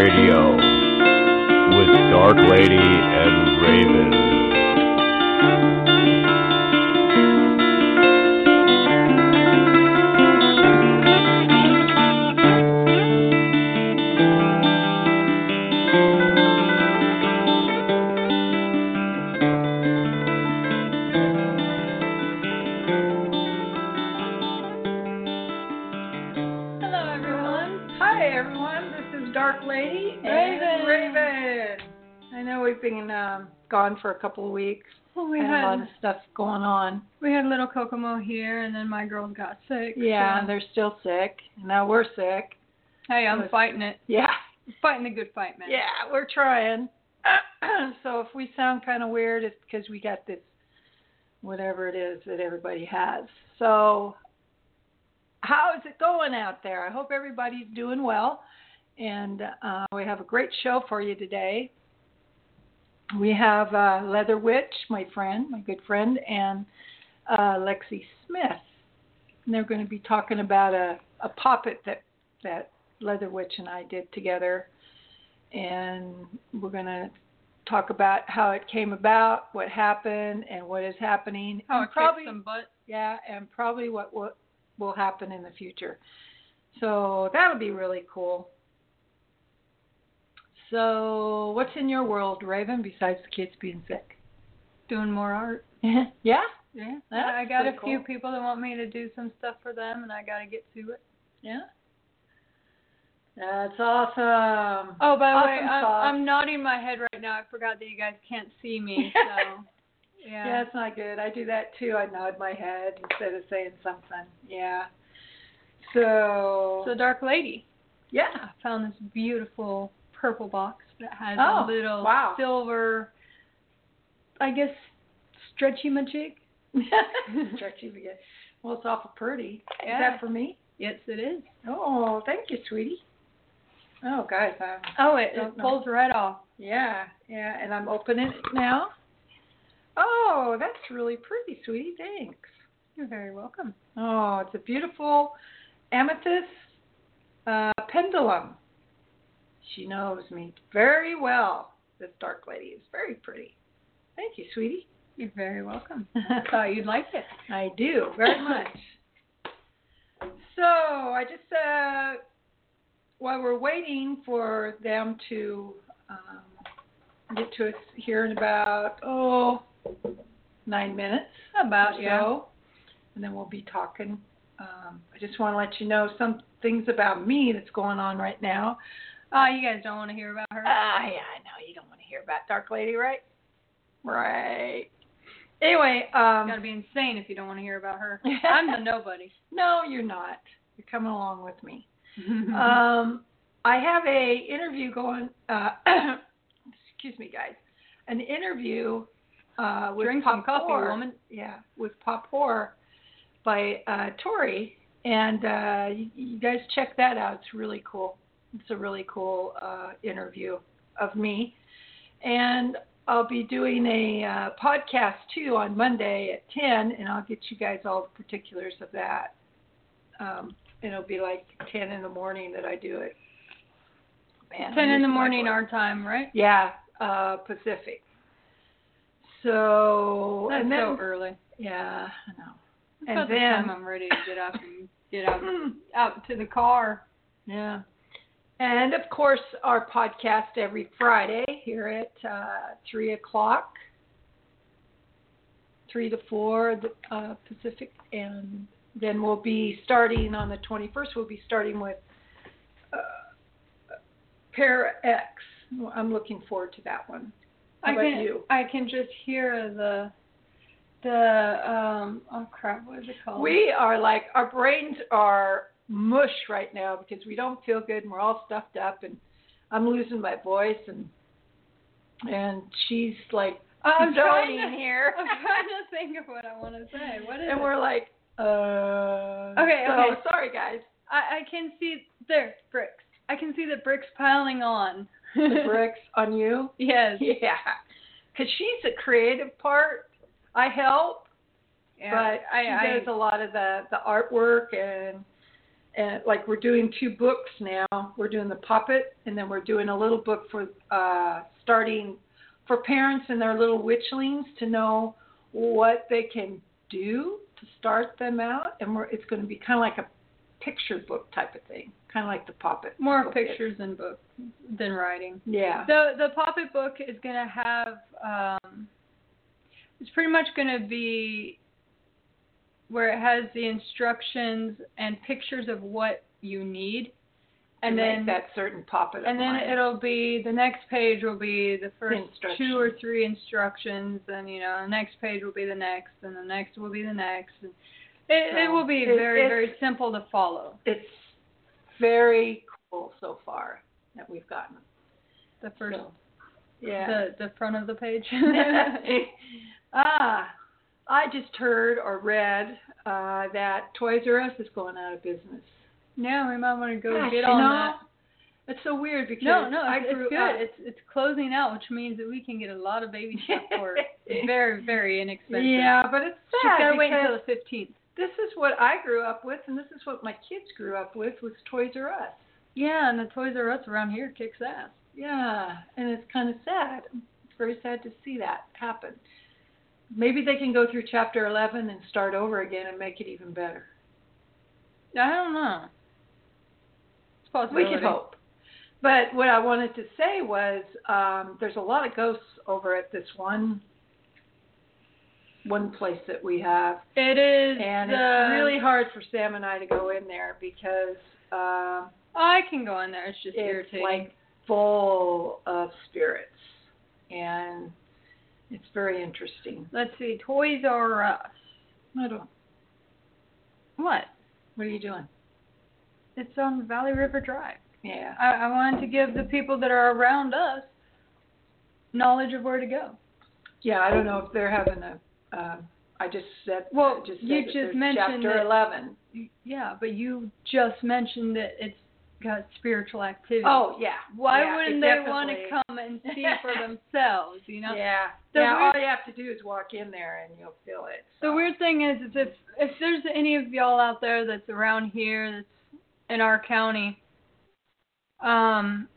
Radio with Dark Lady and Raven. Couple of weeks. Well, we We had a lot of stuff going on. we had little Kokomo here, and then my girls got sick. Yeah, so- they're still sick. Now we're sick. Hey, I'm was- fighting it. Yeah, Fighting the good fight, man. yeah, we're trying. so if we sound kind of weird, it's because we got this whatever it is that everybody has. So how is it going out there? I hope everybody's doing well. And uh, we have a great show for you today. We have uh, Leather Witch, my friend, my good friend, and uh, Lexi Smith. And they're going to be talking about a, a poppet that, that Leather Witch and I did together. And we're going to talk about how it came about, what happened, and what is happening. How and it probably, some butt. yeah, and probably what, what will happen in the future. So that'll be really cool. So, what's in your world, Raven, besides the kids being sick? Doing more art. yeah? Yeah. That's I got a pretty few cool. people that want me to do some stuff for them, and I got to get to it. Yeah. That's awesome. Oh, by the Awesome way, I'm. I'm nodding my head right now. I forgot that you guys can't see me, so yeah. Yeah, it's not good. I do that too. I nod my head instead of saying something. Yeah. So, So, Dark Lady, yeah. I found this beautiful purple box that has Oh, a little wow. silver, I guess, stretchy magic. Stretchy again. Well, it's awful pretty. Is that for me? Yes, it is. Oh, thank you, sweetie. Oh, guys, I'm, Oh, it, it pulls right off. yeah, yeah, and I'm opening it now. Oh, that's really pretty, sweetie. Thanks. You're very welcome. Oh, it's a beautiful amethyst uh, pendulum. She knows me very well. This dark lady is very pretty. Thank you, sweetie. You're very welcome. I Thought you'd like it. I do very much. So I just uh, while we're waiting for them to um, get to us here in about oh nine minutes About or yeah. and then we'll be talking. Um, I just want to let you know some things about me that's going on right now. Oh, you guys don't want to hear about her. Ah, yeah, I know you don't want to hear about Dark Lady, right? Right. Anyway, um, Got to be insane if you don't want to hear about her. I'm the nobody. no, you're not. You're coming along with me. um, I have a interview going. Uh, excuse me, guys. An interview uh, with Drink Pop coffee, Whore. woman. Yeah, with Pop Whore by uh, Tori, and uh, you, you guys check that out. It's really cool. It's a really cool uh, interview of me, and I'll be doing a uh, podcast too on Monday at ten, and I'll get you guys all the particulars of that. Um, it'll be like ten in the morning that I do it. Man, Ten in the morning our time, right? Yeah, uh, Pacific. So That's and then so early. yeah, I know. And the then time I'm ready to get up and get out out to the car. yeah. And of course, our podcast every Friday here at uh, three o'clock, three to four the, uh, Pacific, and then we'll be starting on the twenty-first. We'll be starting with uh, Para X. I'm looking forward to that one. How I about can you? I can just hear the the um oh crap what is it called? We are like our brains are mush right now because we don't feel good and we're all stuffed up and I'm losing my voice and and she's like I'm trying to, here. I'm trying to think of what I want to say. What is and it? we're like uh Okay, so, okay. sorry guys. I, I can see there bricks. I can see the bricks piling on. The bricks on you. yes. Yeah. Cuz she's the creative part. I help, Yeah. but I, she I does a lot of the the artwork and and like we're doing two books now. We're doing the poppet, and then we're doing a little book for uh, starting for parents and their little witchlings to know what they can do to start them out. And we're, it's going to be kind of like a picture book type of thing, kind of like the poppet. More book is. pictures than book than writing. Yeah. The the poppet book is gonna have um it's pretty much gonna be where it has the instructions and pictures of what you need. And then that certain of and then mine. it'll be the next page will be the first two or three instructions and you know the next page will be the next and the next will be the next and it, it will be it- very very simple to follow it's very cool so far that we've gotten. the first So, yeah. the the front of the page ah, I just heard or read uh, that Toys R Us is going out of business. yeah we might want to go Gosh, get you on know, that It's so weird because no no I it's, grew it's good up. it's it's closing out which means that we can get a lot of baby stuff for very very inexpensive yeah, but it's she's sad got to wait until the 15th this is what I grew up with, and this is what my kids grew up with was Toys R Us. yeah and the Toys R Us around here kicks ass Yeah, and it's kind of sad. It's very sad to see that happen. Maybe they can go through chapter 11 and start over again and make it even better. I don't know. It's We could hope. But what I wanted to say was um, there's a lot of ghosts over at this one one place that we have, it is and uh, it's really hard for Sam and I to go in there because um, I can go in there. It's just it's irritating. like full of spirits, and it's very interesting. let's see Toys R Us I don't. what What are you doing? it's on Valley River Drive Yeah. I, I wanted to give the people that are around us knowledge of where to go. Yeah, I don't know if they're having a. Um, I just said. Well, just you said that just mentioned chapter that- eleven. Yeah, but you just mentioned that it's got spiritual activity. Oh yeah. Why yeah, wouldn't they want to come and see for themselves? You know. Yeah. The yeah. weird- all you have to do is walk in there and you'll feel it. The weird thing is, is if if there's any of y'all out there that's around here that's in our county, um,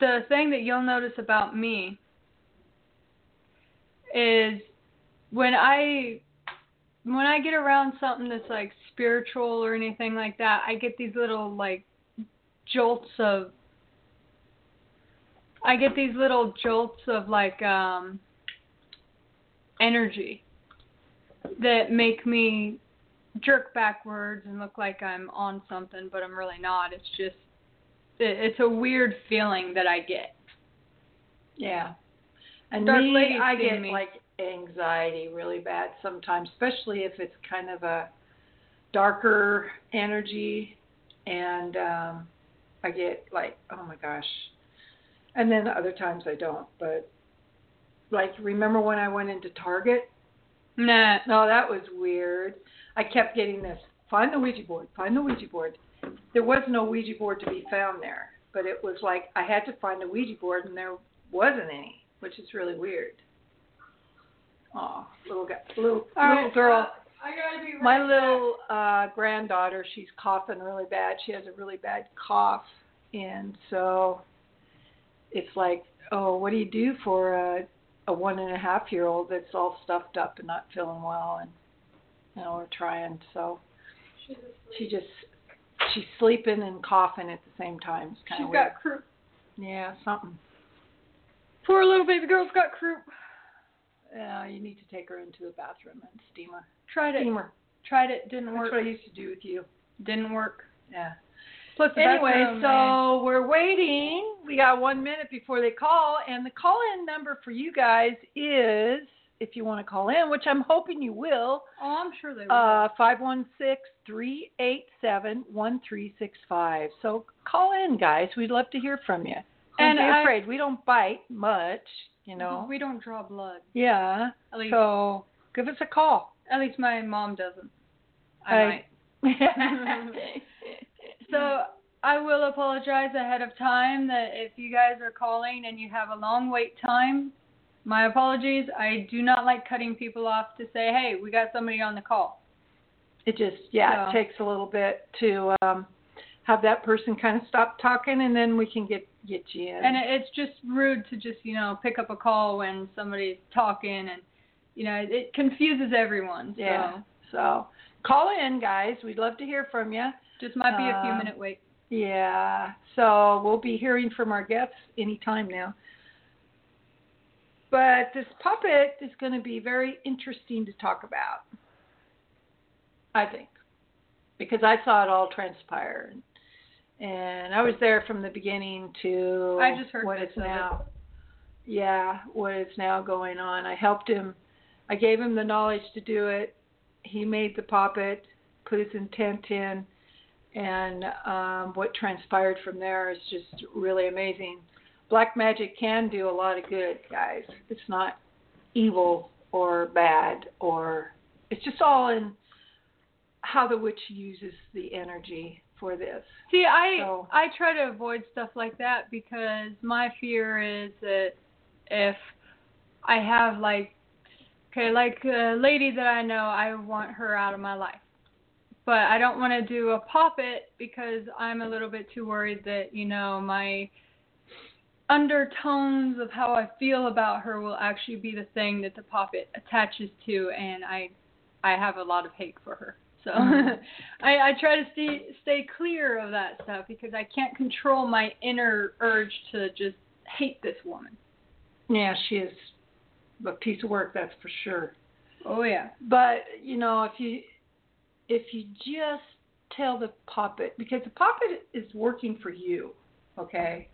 the thing that you'll notice about me is when I when I get around something that's like spiritual or anything like that, I get these little like jolts of I get these little jolts of like um energy that make me jerk backwards and look like I'm on something, but I'm really not. It's just it, it's a weird feeling that I get. Yeah. And Dark me, I get me. like anxiety really bad sometimes, especially if it's kind of a darker energy, and um I get like, oh my gosh. And then other times I don't. But like, remember when I went into Target? Nah. No, that was weird. I kept getting this find the Ouija board, find the Ouija board. There was no Ouija board to be found there, but it was like I had to find a Ouija board and there wasn't any, which is really weird. Oh, little guy, little All little right, girl. I gotta be My little uh granddaughter, she's coughing really bad. She has a really bad cough, and so it's like, oh, what do you do for a a one and a half year old that's all stuffed up and not feeling well? And you know, we're trying. So she just she's sleeping and coughing at the same time. It's kind of weird. got croup. yeah, something. Poor little baby girl's got croup. Yeah, you need to take her into the bathroom and steam her. Tried it. Steam her. Tried it. Didn't That's work. what I used to do with you. Didn't work. Yeah. Plus, the Anyway, bathroom, so man. we're waiting. We got one minute before they call, and the call in number for you guys is, if you want to call in, which I'm hoping you will, oh, I'm sure they will. uh, 516-387-1365. So call in, guys. We'd love to hear from you. And And be I- afraid. We don't bite much, you know. we don't draw blood. Yeah. At least, So give us a call. at least my mom doesn't. I I-. So I will apologize ahead of time that if you guys are calling and you have a long wait time, my apologies. I do not like cutting people off to say, "Hey, we got somebody on the call." it just yeah, So- it takes a little bit to um have that person kind of stop talking and then we can get get you in. And it's just rude to just you know pick up a call when somebody's talking, and you know it confuses everyone. So yeah. So call in guys. We'd love to hear from you. just might be a few Um, minute wait. Yeah. So we'll be hearing from our guests anytime now. But this poppet is going to be very interesting to talk about. I think. Because I saw it all transpire. And I was there from the beginning to I just heard what bits is of it. now. Yeah, what is now going on. I helped him. I gave him the knowledge to do it. He made the poppet, put his intent in, and um, what transpired from there is just really amazing. Black magic can do a lot of good, guys. It's not evil or bad, or it's just all in how the witch uses the energy for this. See, I So- I try to avoid stuff like that because my fear is that if I have like okay, like a lady that I know, I want her out of my life. But I don't want to do a poppet because I'm a little bit too worried that, you know, my undertones of how I feel about her will actually be the thing that the poppet attaches to and I I have a lot of hate for her. So Mhm. I, I try to stay stay clear of that stuff because I can't control my inner urge to just hate this woman. Yeah, she is a piece of work, that's for sure. Oh yeah. But you know, if you if you just tell the poppet because the poppet is working for you, okay?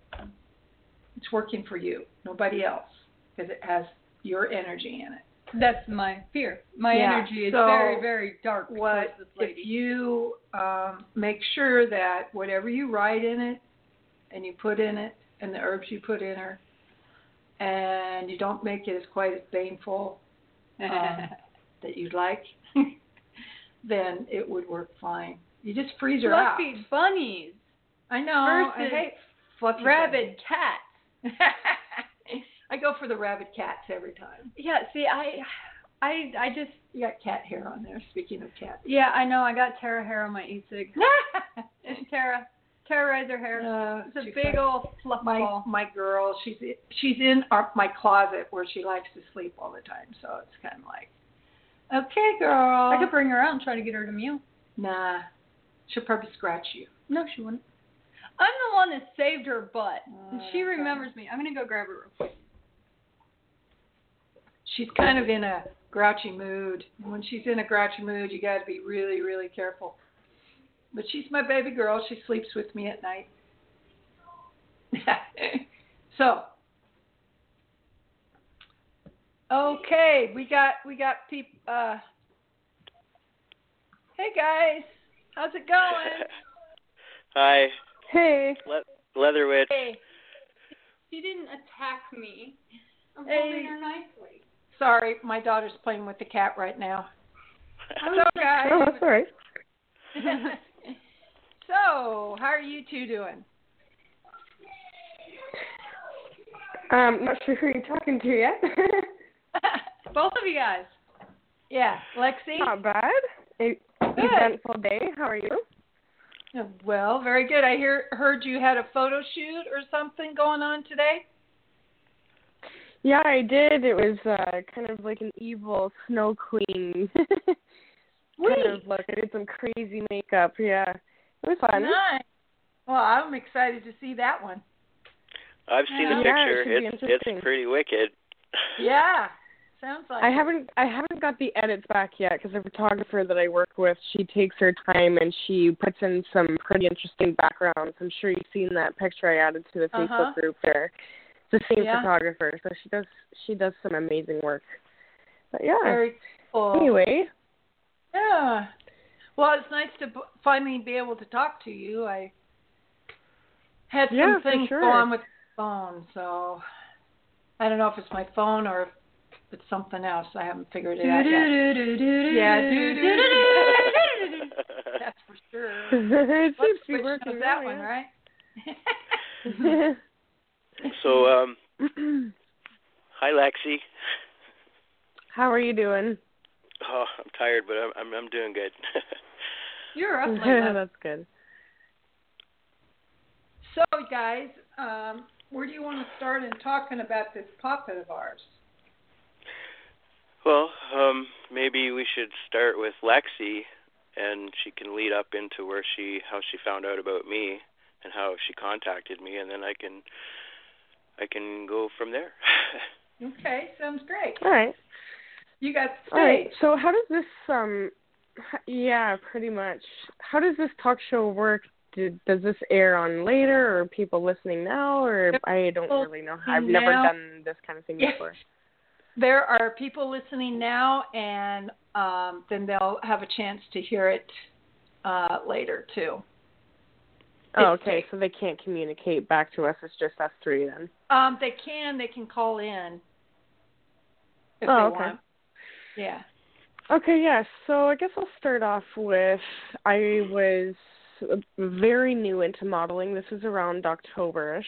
It's working for you, nobody else, because it has your energy in it. That's my fear. My Yeah, energy is so very, very dark What towards this lady. if you um, make sure that whatever you write in it, and you put in it, and the herbs you put in her, and you don't make it as quite as baneful um, that you'd like, then it would work fine. You just freeze her out. Fluffy bunnies, I know. I hate fluffy rabid cats. I go for the rabid cats every time. Yeah, see, I, I, I just, You got cat hair on there. Speaking of cats. yeah, I know. I got Tara hair on my e-cig. It's Tara. Tara her hair. Uh, It's a big like- old fluff my ball. my girl. She's she's in our, my closet where she likes to sleep all the time. So it's kind of like, okay, girl. I could bring her out and try to get her to mew. nah, she'll probably scratch you. No, she wouldn't. I'm the one that saved her butt, and she remembers me. I'm gonna go grab her real quick. She's kind of in a grouchy mood. When she's in a grouchy mood, you got to be really really careful. But she's my baby girl. She sleeps with me at night. so okay, we got we got people. Uh, hey guys, how's it going? Hi, Hey. Le- Leatherwitch. hey, She didn't attack me. I'm Hey. holding her nicely. Sorry, my daughter's playing with the cat right now. I So guys, Oh, that's all right. so how are you two doing? I'm not sure who you're talking to yet. Both of you guys. yeah, Lexi. not bad. E- eventful day. How are you? Well, very good. I hear heard you had a photo shoot or something going on today. Yeah, I did. It was uh kind of like an evil snow queen kind of look. I did some crazy makeup. Yeah, it was fun. Nice. Well, I'm excited to see that one. I've seen the Yeah, it picture. should be it's it's pretty wicked. Yeah, sounds like. I it. haven't I haven't got the edits back yet because the photographer that I work with, she takes her time and she puts in some pretty interesting backgrounds. I'm sure you've seen that picture I added to the Uh-huh. Facebook group there. The same Yeah. photographer, so she does she does some amazing work. But yeah. Very cool. Anyway, Yeah. Well, it's nice to finally be able to talk to you. I had some Yeah, things sure. go on with the phone, so I don't know if it's my phone or if it's something else. I haven't figured it out yet. Yeah. That's for sure. it seems to be working that one, right? yeah. so, um, hi Lexi. How are you doing? Oh, I'm tired, but I'm I'm, I'm doing good. You're up, Layla. That's good. So, guys, um, where do you want to start in talking about this poppet of ours? well, um, maybe we should start with Lexi, and she can lead up into where she how she found out about me and how she contacted me, and then I can I can go from there. Okay, sounds great. All right. You got the All right. So how does this um yeah, pretty much. How does this talk show work? Did, does this air on later or people listening now or I don't really know. I've never done this kind of thing Yeah. before. There are people listening now, and um, then they'll have a chance to hear it uh, later too. Oh, okay. So they can't communicate back to us. It's just us three then. Um, they can. They can call in if Oh, they okay. want. Yeah. Okay, yeah. So I guess I'll start off with I was very new into modeling. This was around Octoberish.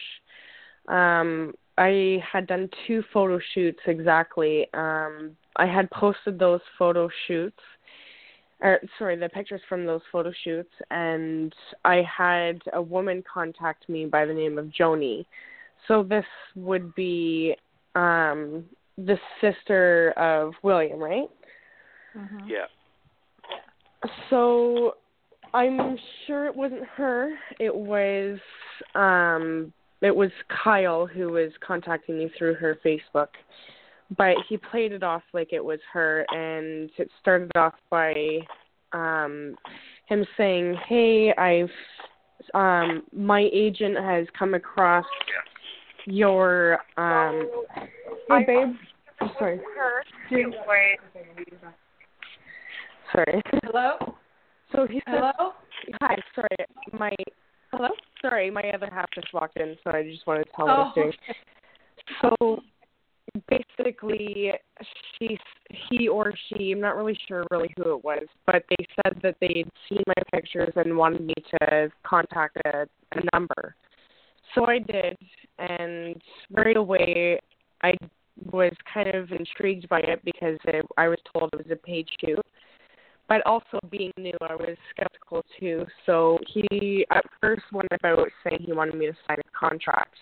Um, I had done two photo shoots exactly. Um, I had posted those photo shoots, or sorry, the pictures from those photo shoots, and I had a woman contact me by the name of Joni. So this would be um, the sister of William, right? Mm-hmm. yeah. So I'm sure it wasn't her. It was um it was Kyle who was contacting me through her Facebook. But he played it off like it was her and it started off by um him saying, "Hey, I've um my agent has come across your um Hey babe. I'm sorry. Sorry. Hello. So he said, Hello. "Hi, sorry, my Hello. sorry, my other half just walked in, so I just wanted to tell Oh. what I was doing." So basically, she, he or she, I'm not really sure really who it was, but they said that they'd seen my pictures and wanted me to contact a, a number. So I did, and right away, I was kind of intrigued by it because it, I was told it was a paid shoot but also being new, I was skeptical too. So he at first went about saying he wanted me to sign a contract.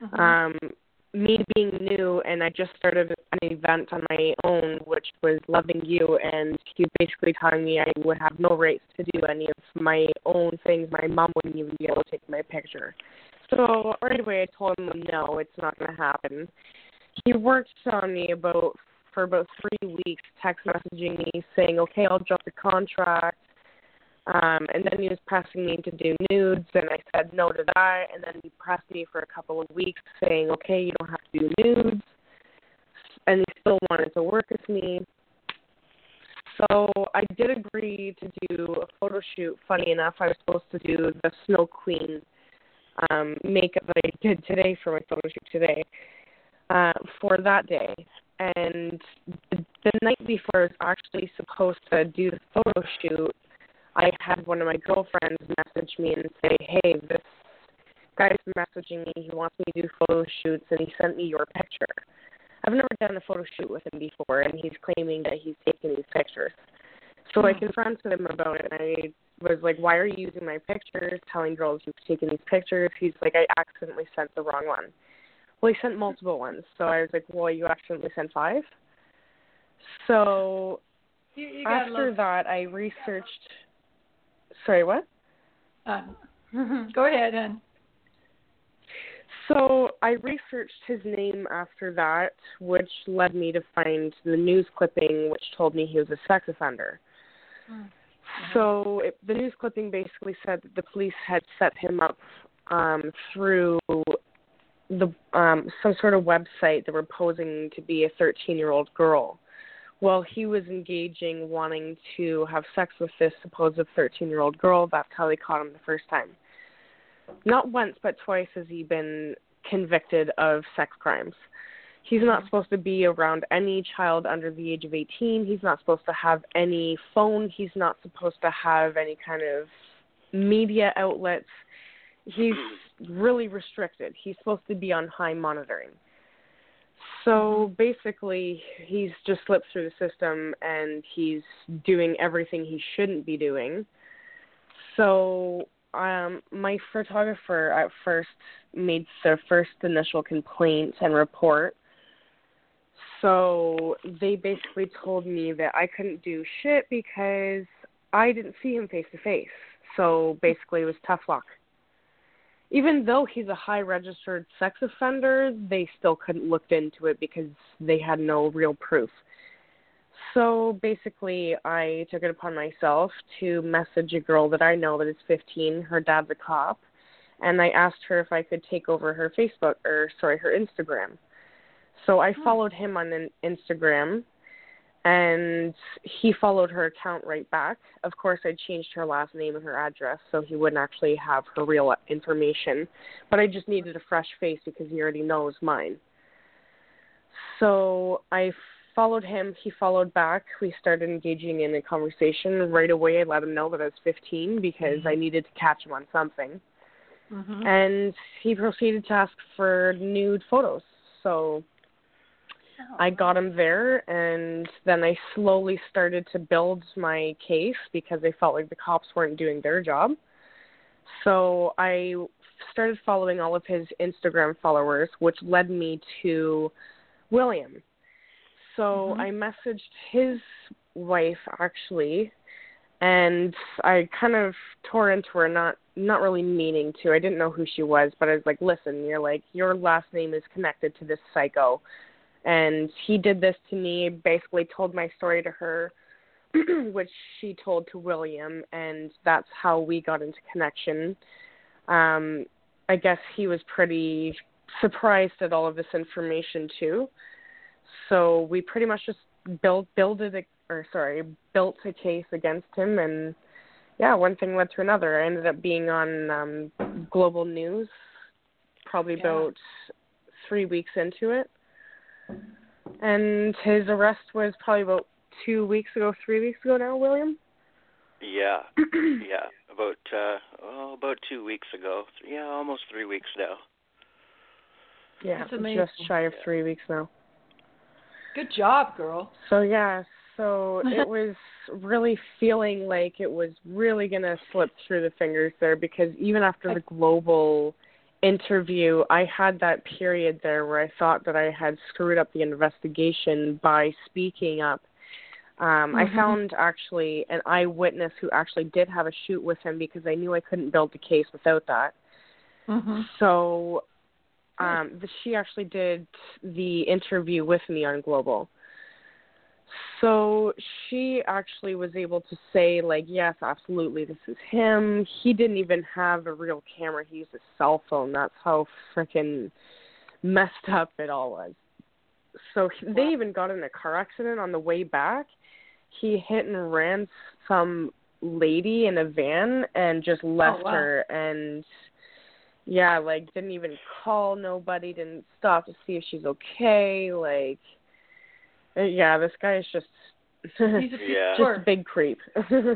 Mhm. Um, me being new, and I just started an event on my own, which was Loving You, and he basically telling me I would have no rights to do any of my own things. My mom wouldn't even be able to take my picture. So right away, I told him no, it's not going to happen. He worked on me about for about three weeks, text messaging me saying, "Okay, I'll drop the contract." Um, and then he was pressing me to do nudes, and I said no to that. And then he pressed me for a couple of weeks, saying, "Okay, you don't have to do nudes," and he still wanted to work with me. So I did agree to do a photo shoot. Funny enough, I was supposed to do the Snow Queen um, makeup that I did today for my photo shoot today uh, for that day. And the, the night before I was actually supposed to do the photo shoot, I had one of my girlfriends message me and say, "Hey, this guy's messaging me. He wants me to do photo shoots, and he sent me your picture." I've never done a photo shoot with him before, and he's claiming that he's taking these pictures. So I hmm. confronted him about it, and I was like, "Why are you using my pictures? Telling girls you've taken these pictures?" He's like, "I accidentally sent the wrong one." Well, he sent multiple ones, so I was like, "Well, you accidentally sent five? So You, you after that, I researched. Sorry, what? Um, go ahead and So I researched his name after that, which led me to find the news clipping, which told me he was a sex offender. Mm. So it, the news clipping basically said that the police had set him up um, through the um, some sort of website that were posing to be a 13 year old girl. Well, he was engaging, wanting to have sex with this supposed 13 year old girl. That's how they caught him the first time. Not once, but twice has he been convicted of sex crimes. He's not supposed to be around any child under the age of 18. He's not supposed to have any phone. He's not supposed to have any kind of media outlets. He's really restricted. He's supposed to be on high monitoring. So basically, he's just slipped through the system and he's doing everything he shouldn't be doing. So, um, my photographer at first made the first initial complaint and report. So, they basically told me that I couldn't do shit because I didn't see him face to face. So, basically, it was tough luck even though he's a high registered sex offender, they still couldn't look into it because they had no real proof. So basically, I took it upon myself to message a girl that I know that is 15. Her dad's a cop, and I asked her if I could take over her Facebook or sorry, her Instagram. So I hmm. followed him on Instagram and he followed her account right back. Of course, I changed her last name and her address so he wouldn't actually have her real information, but I just needed a fresh face because he already knows mine. So I followed him, he followed back. We started engaging in a conversation. Right away, I let him know that I was 15 because mm-hmm. I needed to catch him on something. Mm-hmm. And he proceeded to ask for nude photos. So I got him there, and then I slowly started to build my case because I felt like the cops weren't doing their job. So I started following all of his Instagram followers, which led me to William. So mm-hmm. I messaged his wife actually, and I kind of tore into her, not not really meaning to. I didn't know who she was, but I was like, "Listen, you're like your last name is connected to this psycho." And he did this to me basically told my story to her which she told to william and that's how we got into connection. Um i guess he was pretty surprised at all of this information too. So we pretty much just built builded a or sorry built a case against him and yeah one thing led to another. I ended up being on um global news probably yeah. about three weeks into it and his arrest was probably about two weeks ago, three weeks ago now, William. Yeah, yeah, about uh, oh, about two weeks ago. Yeah, almost three weeks now. Yeah, just shy of three weeks now. Good job, girl. So yeah, so it was really feeling like it was really gonna slip through the fingers there because even after the global interview, I had that period there where I thought that I had screwed up the investigation by speaking up. Um, mm-hmm. I found actually an eyewitness who actually did have a shoot with him because I knew I couldn't build the case without that. Mm-hmm. So um, the, she actually did the interview with me on Global. So she actually was able to say, like, yes, absolutely, this is him. He didn't even have a real camera, he used a cell phone. That's how freaking messed up it all was. So they even got in a car accident on the way back. He hit and ran some lady in a van and just oh, left oh, wow. her and yeah, like didn't even call nobody, didn't stop to see if she's okay, like yeah, this guy is just He's a yeah. just a big creep. yeah.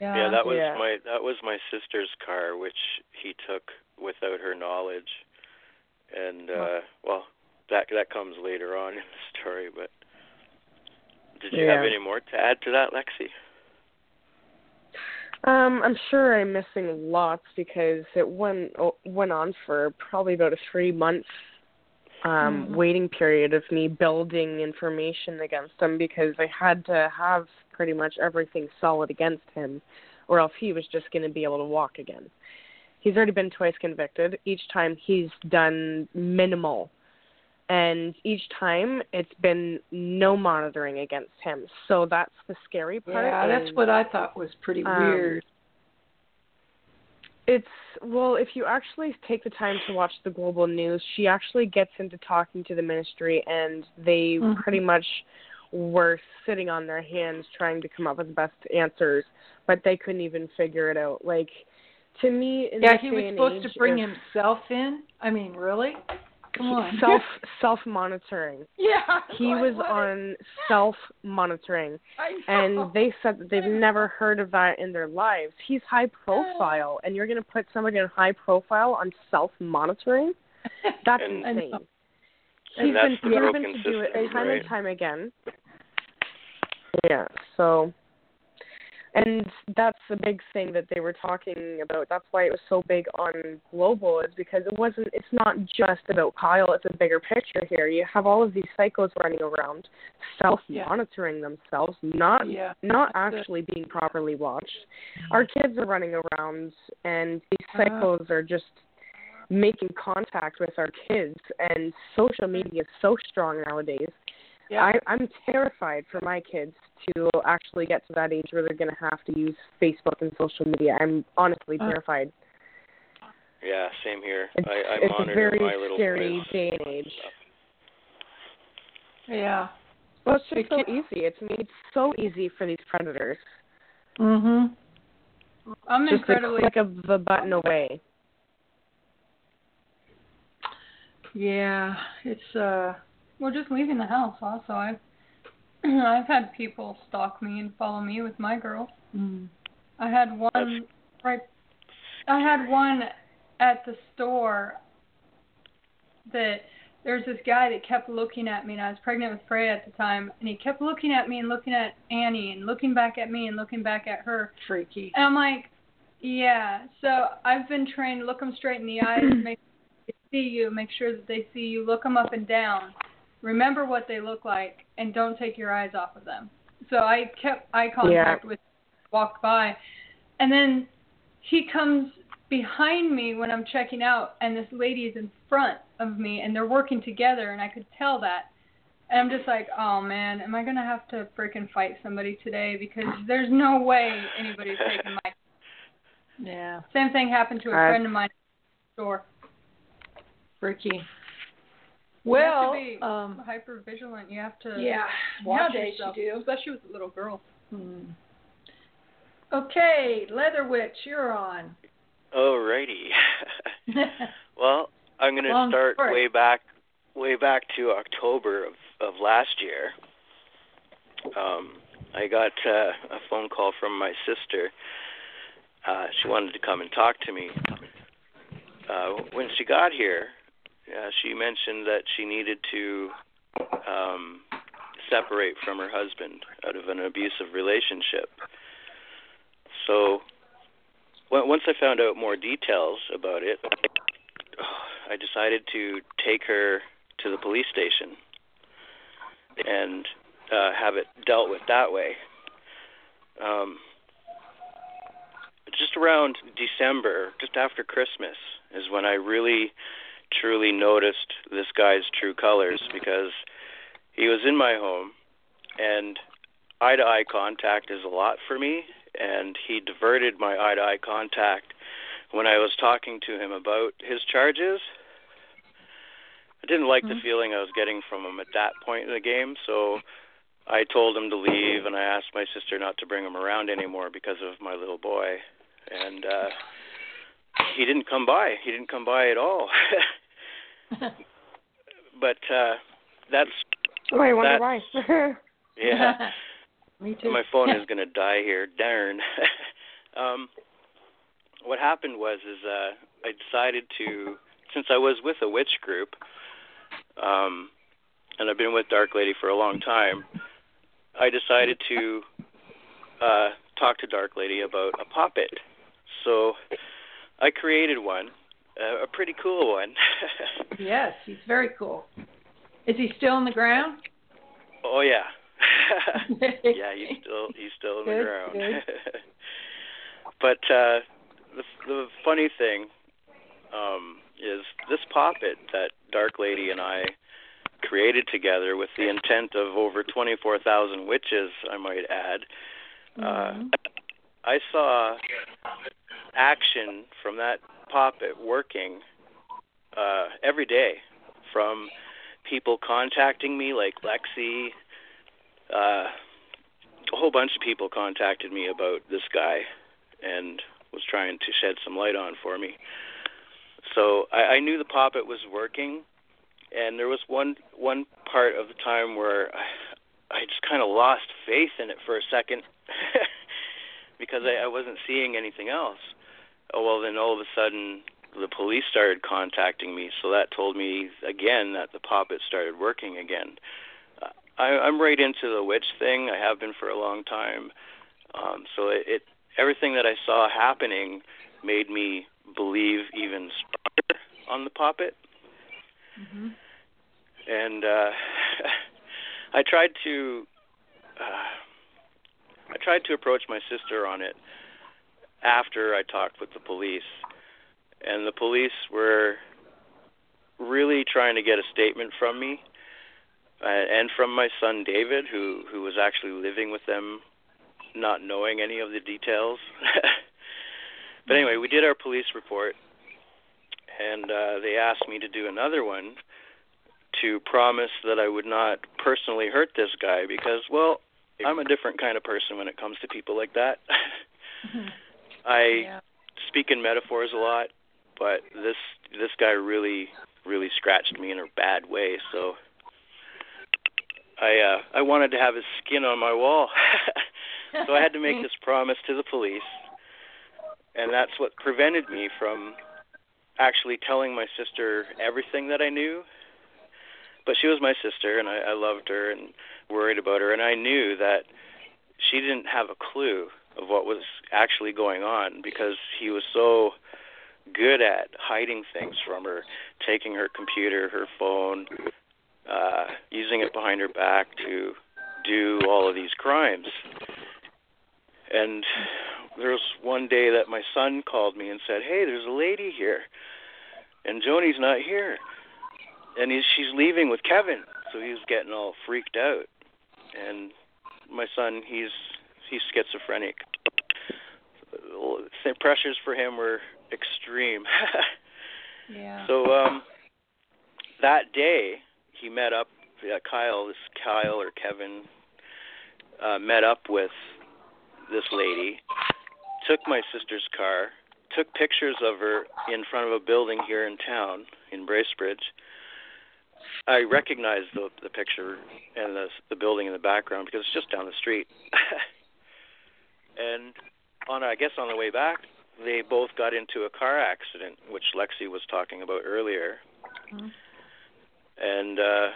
yeah, that was yeah. my that was my sister's car, which he took without her knowledge, and uh well, that that comes later on in the story. But did you yeah. have any more to add to that, Lexi? Um, I'm sure I'm missing lots because it went went on for probably about a three month um mm-hmm. waiting period of me building information against him because I had to have pretty much everything solid against him or else he was just going to be able to walk again. He's already been twice convicted. Each time he's done minimal and each time it's been no monitoring against him. So that's the scary part. Yeah, that's what I thought was pretty um, weird. It's well, if you actually take the time to watch the global news, she actually gets into talking to the ministry, and they mm-hmm. pretty much were sitting on their hands trying to come up with the best answers, but they couldn't even figure it out. Like to me, yeah, he was supposed to bring if, himself in. I mean, really? Come on. Self self monitoring. Yeah. He was on self monitoring. And they said that they've never heard of that in their lives. He's high profile and you're gonna put somebody in high profile on self monitoring? That's and, insane. He's And that's been the proven broken to do it system, time right? and time again. Yeah, so and that's the big thing that they were talking about. That's why it was so big on global is because it wasn't it's not just about Kyle, it's a bigger picture here. You have all of these psychos running around, self monitoring themselves, not Yeah. not That's it. actually being properly watched. Our kids are running around and these Uh-huh. psychos are just making contact with our kids and social media is so strong nowadays. Yeah. I, I'm terrified for my kids to actually get to that age where they're going to have to use Facebook and social media. I'm honestly Uh. terrified. Yeah, same here. It's, I, I it's a very my little scary day and age. Yeah. Well, it's just so easy. It's made so easy for these predators. Mhm. I'm just a incredibly click of the button away. Yeah. It's uh well just leaving the house also. I've I've had people stalk me and follow me with my girl. mm, I had one right I had one at the store that there's this guy that kept looking at me and I was pregnant with Freya at the time and he kept looking at me and looking at Annie and looking back at me and looking back at her freaky. and I'm like yeah so I've been trained look them straight in the eyes make sure they see you make sure that they see you look them up and down remember what they look like and don't take your eyes off of them so I kept eye contact with walked by and then he comes behind me when I'm checking out, and this lady is in front of me, and they're working together, and I could tell that. And I'm just like, oh man, am I gonna have to freaking fight somebody today? Because there's no way anybody's taking my. Yeah. Same thing happened to a Uh, friend of mine at the store. Freaky. You have Well, to be um hyper vigilant. You have to yeah, watch nowadays yourself. you do, especially with a little girls. Hmm. Okay, Leather Witch, you're on. Alrighty. well, I'm going to start story. way back, way back to October of of last year. Um, I got uh, a phone call from my sister. Uh, she wanted to come and talk to me. Uh, when she got here, she mentioned that she needed to um, separate from her husband out of an abusive relationship. So when- once I found out more details about it, I decided to take her to the police station and uh, have it dealt with that way. Um, just around December, just after Christmas, is when I really, truly noticed this guy's true colors because he was in my home, and eye to eye contact is a lot for me, and he diverted my eye to eye contact when I was talking to him about his charges. I didn't like the feeling I was getting from him at that point in the game, so I told him to leave and I asked my sister not to bring him around anymore because of my little boy. And uh he didn't come by. He didn't come by at all. but uh that's Oh, I wonder why. yeah. Me too. My phone is gonna die here. Darn. um, what happened was is uh, I decided to since I was with a witch group, um, and I've been with Dark Lady for a long time. I decided to uh, talk to Dark Lady about a poppet. So I created one, a pretty cool one. Yes, he's very cool. Is he still in the ground? oh yeah. yeah, he's still he's still in the ground. but uh the the funny thing um is this poppet that Dark Lady and I created together with the intent of over 24,000 witches, I might add. Uh Mhm. I saw action from that poppet working uh every day from people contacting me like Lexi uh a whole bunch of people contacted me about this guy and was trying to shed some light on for me. So I, I knew the poppet was working and there was one one part of the time where I, I just kind of lost faith in it for a second because I, I wasn't seeing anything else. Oh well, then all of a sudden the police started contacting me, so that told me again that the poppet started working again. Uh, I, I'm right into the witch thing. I have been for a long time. Um, so it, it everything that I saw happening made me believe even stronger on the poppet. Mm-hmm. And uh, I tried to uh, I tried to approach my sister on it after I talked with the police, and the police were really trying to get a statement from me uh, and from my son David, who who was actually living with them, not knowing any of the details. but anyway, we did our police report, and uh, they asked me to do another one to promise that I would not personally hurt this guy because, well, I'm a different kind of person when it comes to people like that. I yeah. speak in metaphors a lot, but this this guy really really scratched me in a bad way, so I uh I wanted to have his skin on my wall. so I had to make this promise to the police. And that's what prevented me from actually telling my sister everything that I knew. But she was my sister and I, I loved her and worried about her and I knew that she didn't have a clue of what was actually going on because he was so good at hiding things from her, taking her computer, her phone, uh, using it behind her back to do all of these crimes. And there was one day that my son called me and said, "Hey, there's a lady here, and Joni's not here, and he's, she's leaving with Kevin." So he was getting all freaked out. And my son, he's he's schizophrenic. The pressures for him were extreme. Yeah. So um that day he met up uh, Kyle, this Kyle or Kevin uh met up with this lady, took my sister's car, took pictures of her in front of a building here in town in Bracebridge. I recognized the the picture and the the building in the background because it's just down the street. and on I guess on the way back, they both got into a car accident, which Lexi was talking about earlier. Mm-hmm. And uh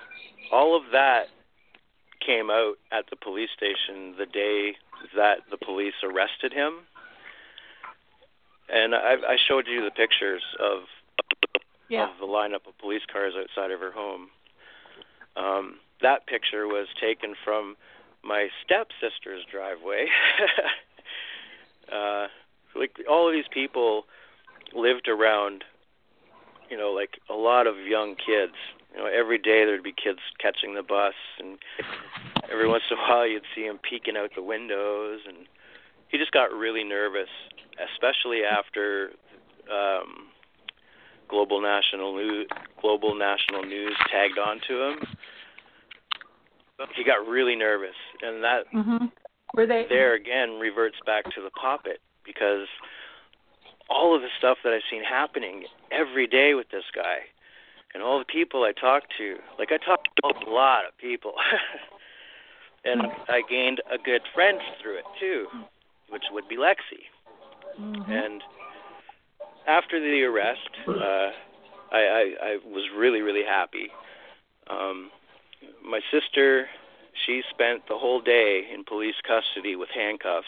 all of that came out at the police station the day that the police arrested him. And I I showed you the pictures of Yeah. of the lineup of police cars outside of her home. Um, that picture was taken from my stepsister's driveway. uh, like all of these people lived around, you know, like a lot of young kids. You know, every day there'd be kids catching the bus, and every once in a while you'd see him peeking out the windows, and he just got really nervous, especially after um, global national news global national news tagged onto him. He got really nervous, and that Mhm. Were they there again reverts back to the poppet because all of the stuff that I've seen happening every day with this guy and all the people I talked to, like I talked to a lot of people. and I gained a good friend through it too, which would be Lexi. Mhm. And after the arrest, uh, I, I I was really really happy. Um, my sister, she spent the whole day in police custody with handcuffs,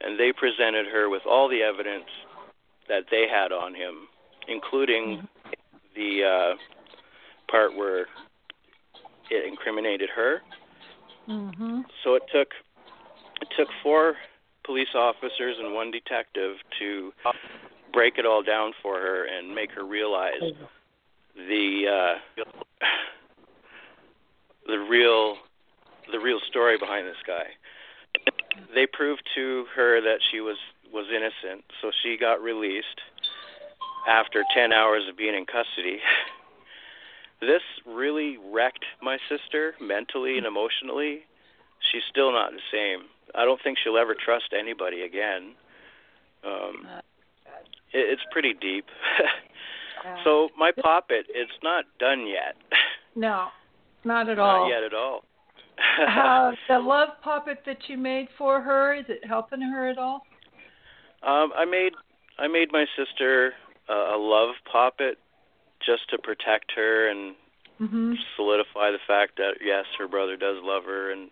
and they presented her with all the evidence that they had on him, including the uh, part where it incriminated her. Mhm. So it took it took four police officers and one detective to break it all down for her and make her realize the uh the real the real story behind this guy. They proved to her that she was was innocent, so she got released after 10 hours of being in custody. This really wrecked my sister mentally and emotionally. She's still not the same. I don't think she'll ever trust anybody again. Um, it, it's pretty deep. So my poppet, it's not done yet. No, not at all. Not yet at all. How the love puppet that you made for her is it helping her at all? um, I made I made my sister a, a love puppet just to protect her and Mhm. solidify the fact that yes, her brother does love her, and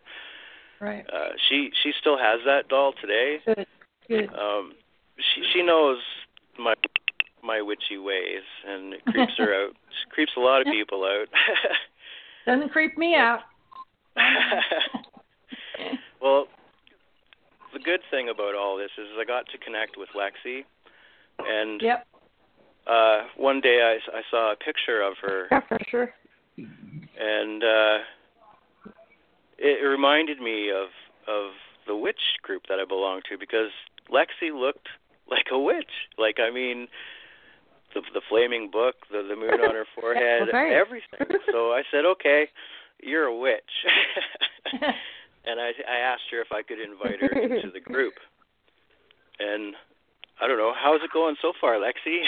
Right. uh, she she still has that doll today. Good. Good. Um, she she knows my my witchy ways, and it creeps her out. It creeps a lot of people out. Doesn't creep me out. well, the good thing about all this is I got to connect with Lexi, and Yep. uh, one day I, s- I saw a picture of her, Yeah, for sure. and uh, it reminded me of of the witch group that I belong to because Lexi looked like a witch. Like I mean, the the flaming book, the the moon on her forehead, Okay. everything. So I said, okay, you're a witch. and I I asked her if I could invite her into the group. And I don't know, how's it going so far, Lexi?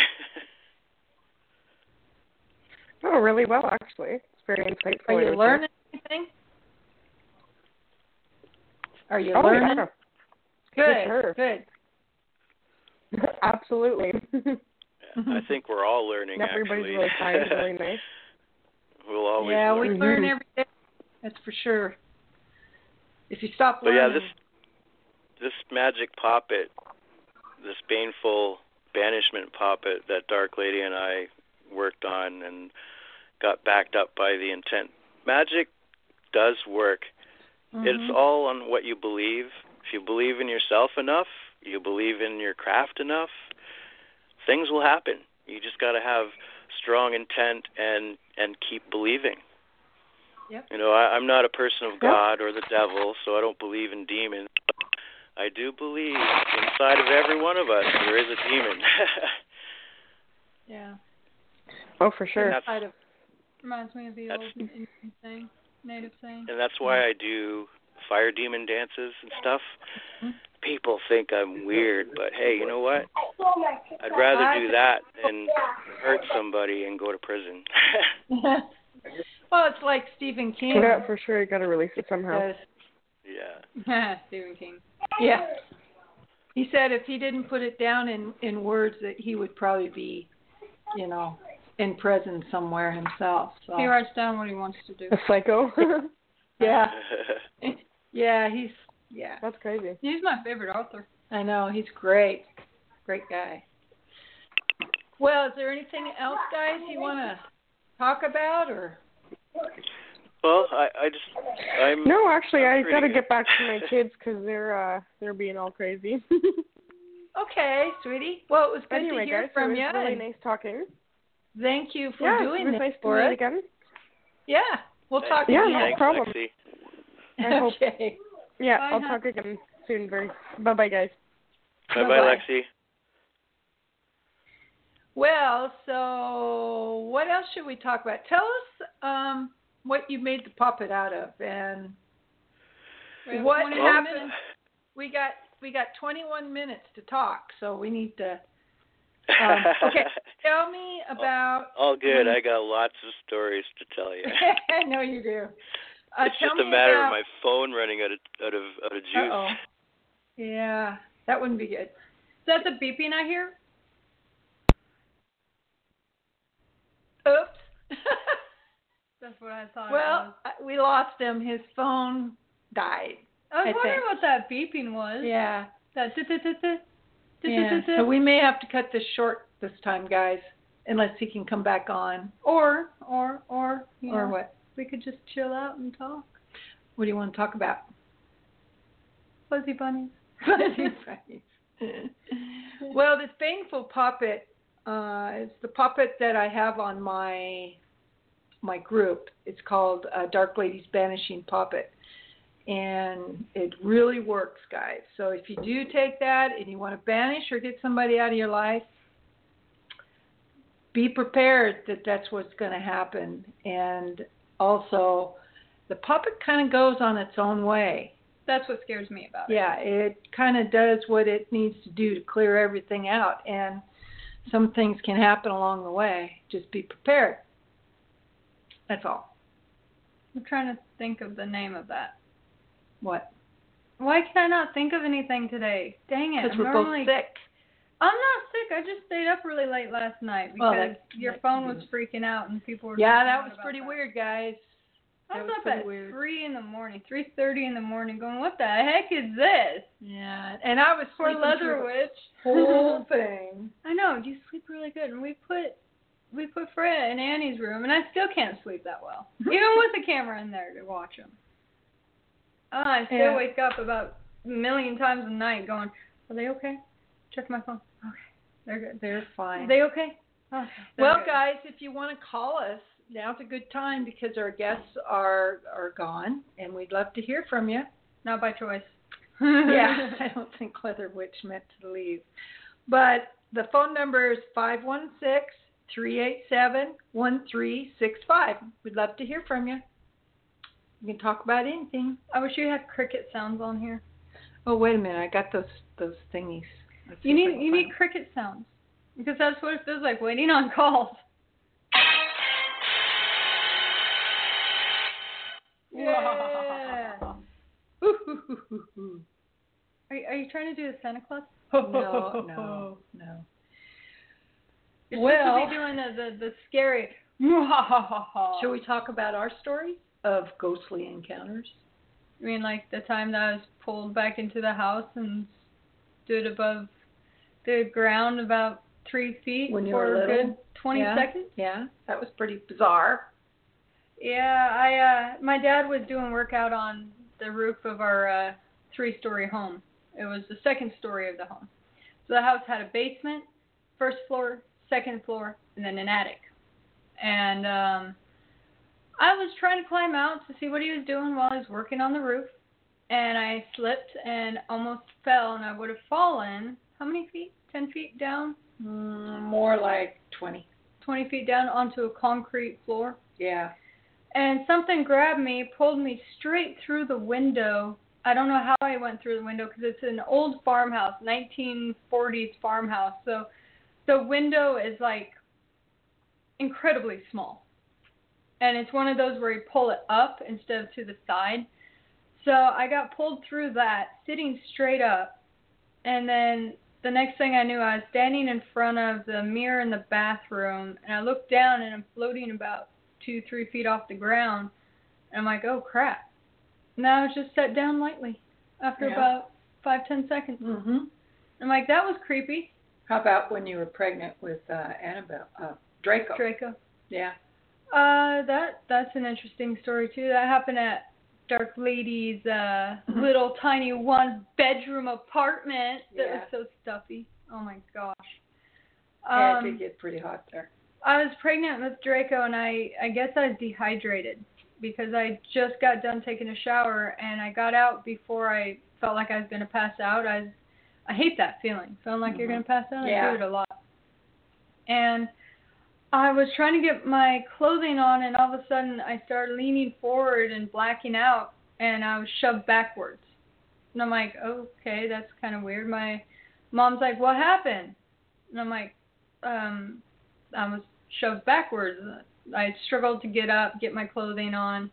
Oh, really well, actually. It's very insightful. Are you everything. learning anything? Are you Oh, learning? yeah. Good. Good. Absolutely. I think we're all learning Everybody's actually. really kind, really nice. we'll always yeah, we learn. learn Mhm. every day. That's for sure. If you stop learning. But yeah, this this magic poppet, this baneful banishment poppet that Darklady and I worked on and got backed up by the intent. Magic does work. Mhm. It's all on what you believe. If you believe in yourself enough, you believe in your craft enough, things will happen. You just got to have strong intent and and keep believing. Yep. You know, I, I'm not a person of God or the devil, so I don't believe in demons. I do believe inside of every one of us there is a demon. yeah. oh, for sure. That's- Outside of Reminds me of the old Indian saying, native saying. and that's why I do fire demon dances and stuff. Mhm. People think I'm weird, but hey, you know what? I'd rather do that than hurt somebody and go to prison. well, it's like Stephen King. Yeah, for sure. You got to release it somehow. says- yeah. Stephen King. yeah. He said if he didn't put it down in in words that he would probably be, you know, in prison somewhere himself. So He writes down what he wants to do. A psycho. yeah, yeah, he's yeah. That's crazy. He's my favorite author. I know he's great, great guy. Well, is there anything else, guys, you want to talk about, or well, I I just I'm No, actually, I got to get back to my kids because they're uh they're being all crazy. okay, sweetie? Well, it was good anyway, to hear guys, from it you. really nice talking. Thank you for yeah, doing it was this nice to for meet us. again. Yeah, we'll talk Yeah, again. no problem. Lexi. I hope- okay. Yeah, Bye, I'll hon. talk again soon. Very. Bye, bye, guys. Bye bye, Bye-bye. Lexi. Well, so what else should we talk about? Tell us um, what you made the puppet out of, and what 21 happened. minutes. We got we got 21 minutes to talk, so we need to Um, okay. tell me about. All good. Mhm. I got lots of stories to tell you. I know you do. Uh, it's just a matter about, of my phone running out of out of out of juice. Uh-oh. Yeah, that wouldn't be good. Is that the beeping I hear? Oops. That's what I thought. it well, was. uh, we lost him. His phone died. I was I wondering think. what that beeping was. Yeah. That Yeah. So we may have to cut this short this time, guys, unless he can come back on. Or or or you Or what? We could just chill out and talk. What do you want to talk about? Fuzzy bunnies. Fuzzy bunnies. well, this baneful puppet uh, is the puppet that I have on my my group. It's called uh, Dark Ladies Banishing Puppet, and it really works, guys. So if you do take that and you want to banish or get somebody out of your life, be prepared that that's what's going to happen. And also, the puppet kind of goes on its own way. That's what scares me about it. Yeah, it kind of does what it needs to do to clear everything out, and some things can happen along the way. Just be prepared. That's all. I'm trying to think of the name of that. What? Why can I not think of anything today? Dang it. Because I'm we're normally, both sick. I'm not sick. I just stayed up really late last night because Well, your phone was freaking out and people were. Yeah, that was pretty that. weird, guys. I was was up at weird. three in the morning, three thirty in the morning, going, "What the heck is this?" Yeah, and I was For Leatherwitch. whole thing. I know do you sleep really good, and we put we put Freya in Annie's room, and I still can't sleep that well, even with the camera in there to watch them. Oh, I still Yeah. wake up about a million times a night, going, "Are they okay?" Check my phone. Okay, they're good. They're fine. Are they okay? They're well, good. guys, if you want to call us, now's a good time because our guests are are gone, and we'd love to hear from you. not by choice. yeah, I don't think Leatherwitch meant to leave. But the phone number is five one six three eight seven one three six five. We'd love to hear from you. You can talk about anything. I wish you had cricket sounds on here. Oh, wait a minute. I got those those thingies. Let's You need you need cricket sounds because that's what it feels like waiting on calls. Yeah. them. Are, are you trying to do the Santa Claus? no, no, no. You're Well- supposed to be doing the the, the scary. Shall we talk about our stories of ghostly encounters? I mean, like the time that I was pulled back into the house and stood above the ground about three feet When you for were a good twenty Yeah. seconds. Yeah, that was pretty bizarre. Yeah, I uh my dad was doing work out on the roof of our uh three story home. It was the second story of the home. So the house had a basement, first floor, second floor, and then an attic. And um I was trying to climb out to see what he was doing while he was working on the roof and I slipped and almost fell and I would have fallen how many feet? Ten feet down? Mm, more like 20. Twenty feet down onto a concrete floor. Yeah. and something grabbed me, pulled me straight through the window. I don't know how I went through the window because it's an old farmhouse, 1940s farmhouse. So the window is like incredibly small. And it's one of those where you pull it up instead of to the side. So I got pulled through that, sitting straight up. And then the next thing I knew, I was standing in front of the mirror in the bathroom. And I looked down and I'm floating about two, three feet off the ground. And I'm like, oh crap. And I was just set down lightly after Yeah. about five, ten seconds. Mhm. I'm like, that was creepy, How about when you were pregnant with uh, Annabelle uh, Draco? Draco. Yeah. Uh, that that's an interesting story too. That happened at Darklady's uh Mhm. little tiny one bedroom apartment that Yeah. was so stuffy. Oh my gosh. yeah, it Um, did get pretty hot there. I was pregnant with Draco, and I I guess I was dehydrated because I just got done taking a shower, and I got out before I felt like I was gonna pass out. I was, I hate that feeling, feeling like you're Mhm. gonna pass out. I do it a lot. And I was trying to get my clothing on, and all of a sudden I started leaning forward and blacking out, and I was shoved backwards. And I'm like, okay, that's kind of weird. My mom's like, what happened? And I'm like, um, I was shoved backwards. I struggled to get up, get my clothing on.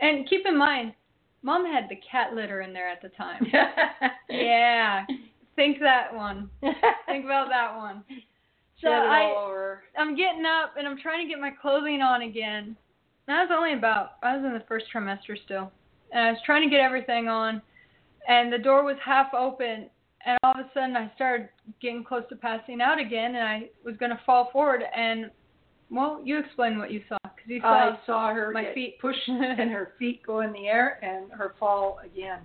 And keep in mind, mom had the cat litter in there at the time. yeah. Think that one. Think about that one. So I, over. I'm getting up and I'm trying to get my clothing on again. And I was only about I was in the first trimester still. And I was trying to get everything on and the door was half open and all of a sudden I started getting close to passing out again and I was going to fall forward and well, you explain what you saw cuz you saw I saw her my feet. pushed and her feet go in the air and her fall again.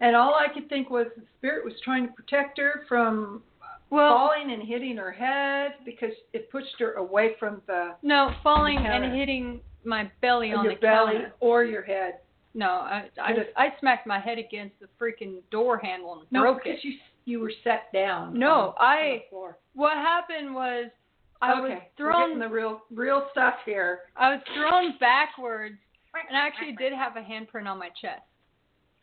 And all I could think was the spirit was trying to protect her from well, falling and hitting her head because it pushed her away from the no, falling the and hitting my belly on your the belly counter. or your head. No, I I, I smacked my head against the freaking door handle and No, broke because it. you you were set down. No, on, I- on. What happened was I okay, was thrown the real real stuff here. I was thrown backwards and I actually did have a handprint on my chest.